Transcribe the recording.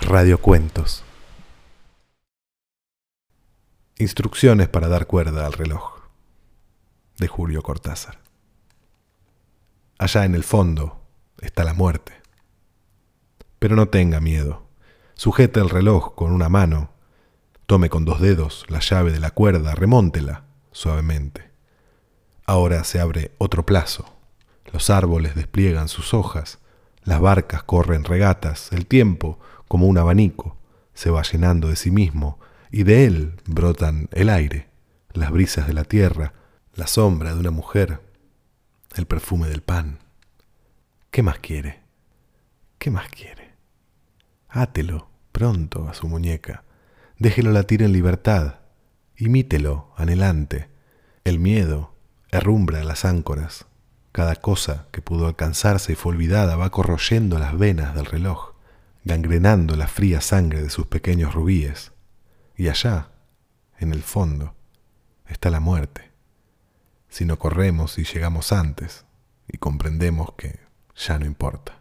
Radiocuentos. Instrucciones para dar cuerda al reloj. De Julio Cortázar. Allá en el fondo está la muerte. Pero no tenga miedo. Sujeta el reloj con una mano. Tome con dos dedos la llave de la cuerda, remóntela suavemente. Ahora se abre otro plazo. Los árboles despliegan sus hojas, las barcas corren regatas, el tiempo, como un abanico, se va llenando de sí mismo, y de él brotan el aire, las brisas de la tierra, la sombra de una mujer, el perfume del pan. ¿Qué más quiere? ¿Qué más quiere? Átelo pronto a su muñeca, déjelo latir en libertad, imítelo anhelante. El miedo herrumbra las áncoras, cada cosa que pudo alcanzarse y fue olvidada va corroyendo las venas del reloj, gangrenando la fría sangre de sus pequeños rubíes. Y allá, en el fondo, está la muerte. Si no corremos y llegamos antes y comprendemos que ya no importa.